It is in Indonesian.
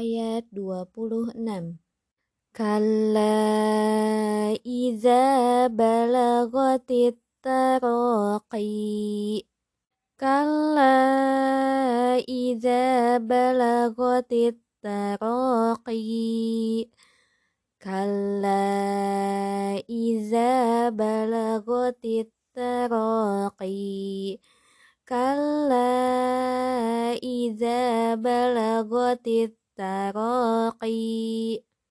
ayat 26. Kalla iza balagatit taraqi Kalla iza balagatit taraqi Kalla iza balagatit taraqi Kalla iza balagatit taraqi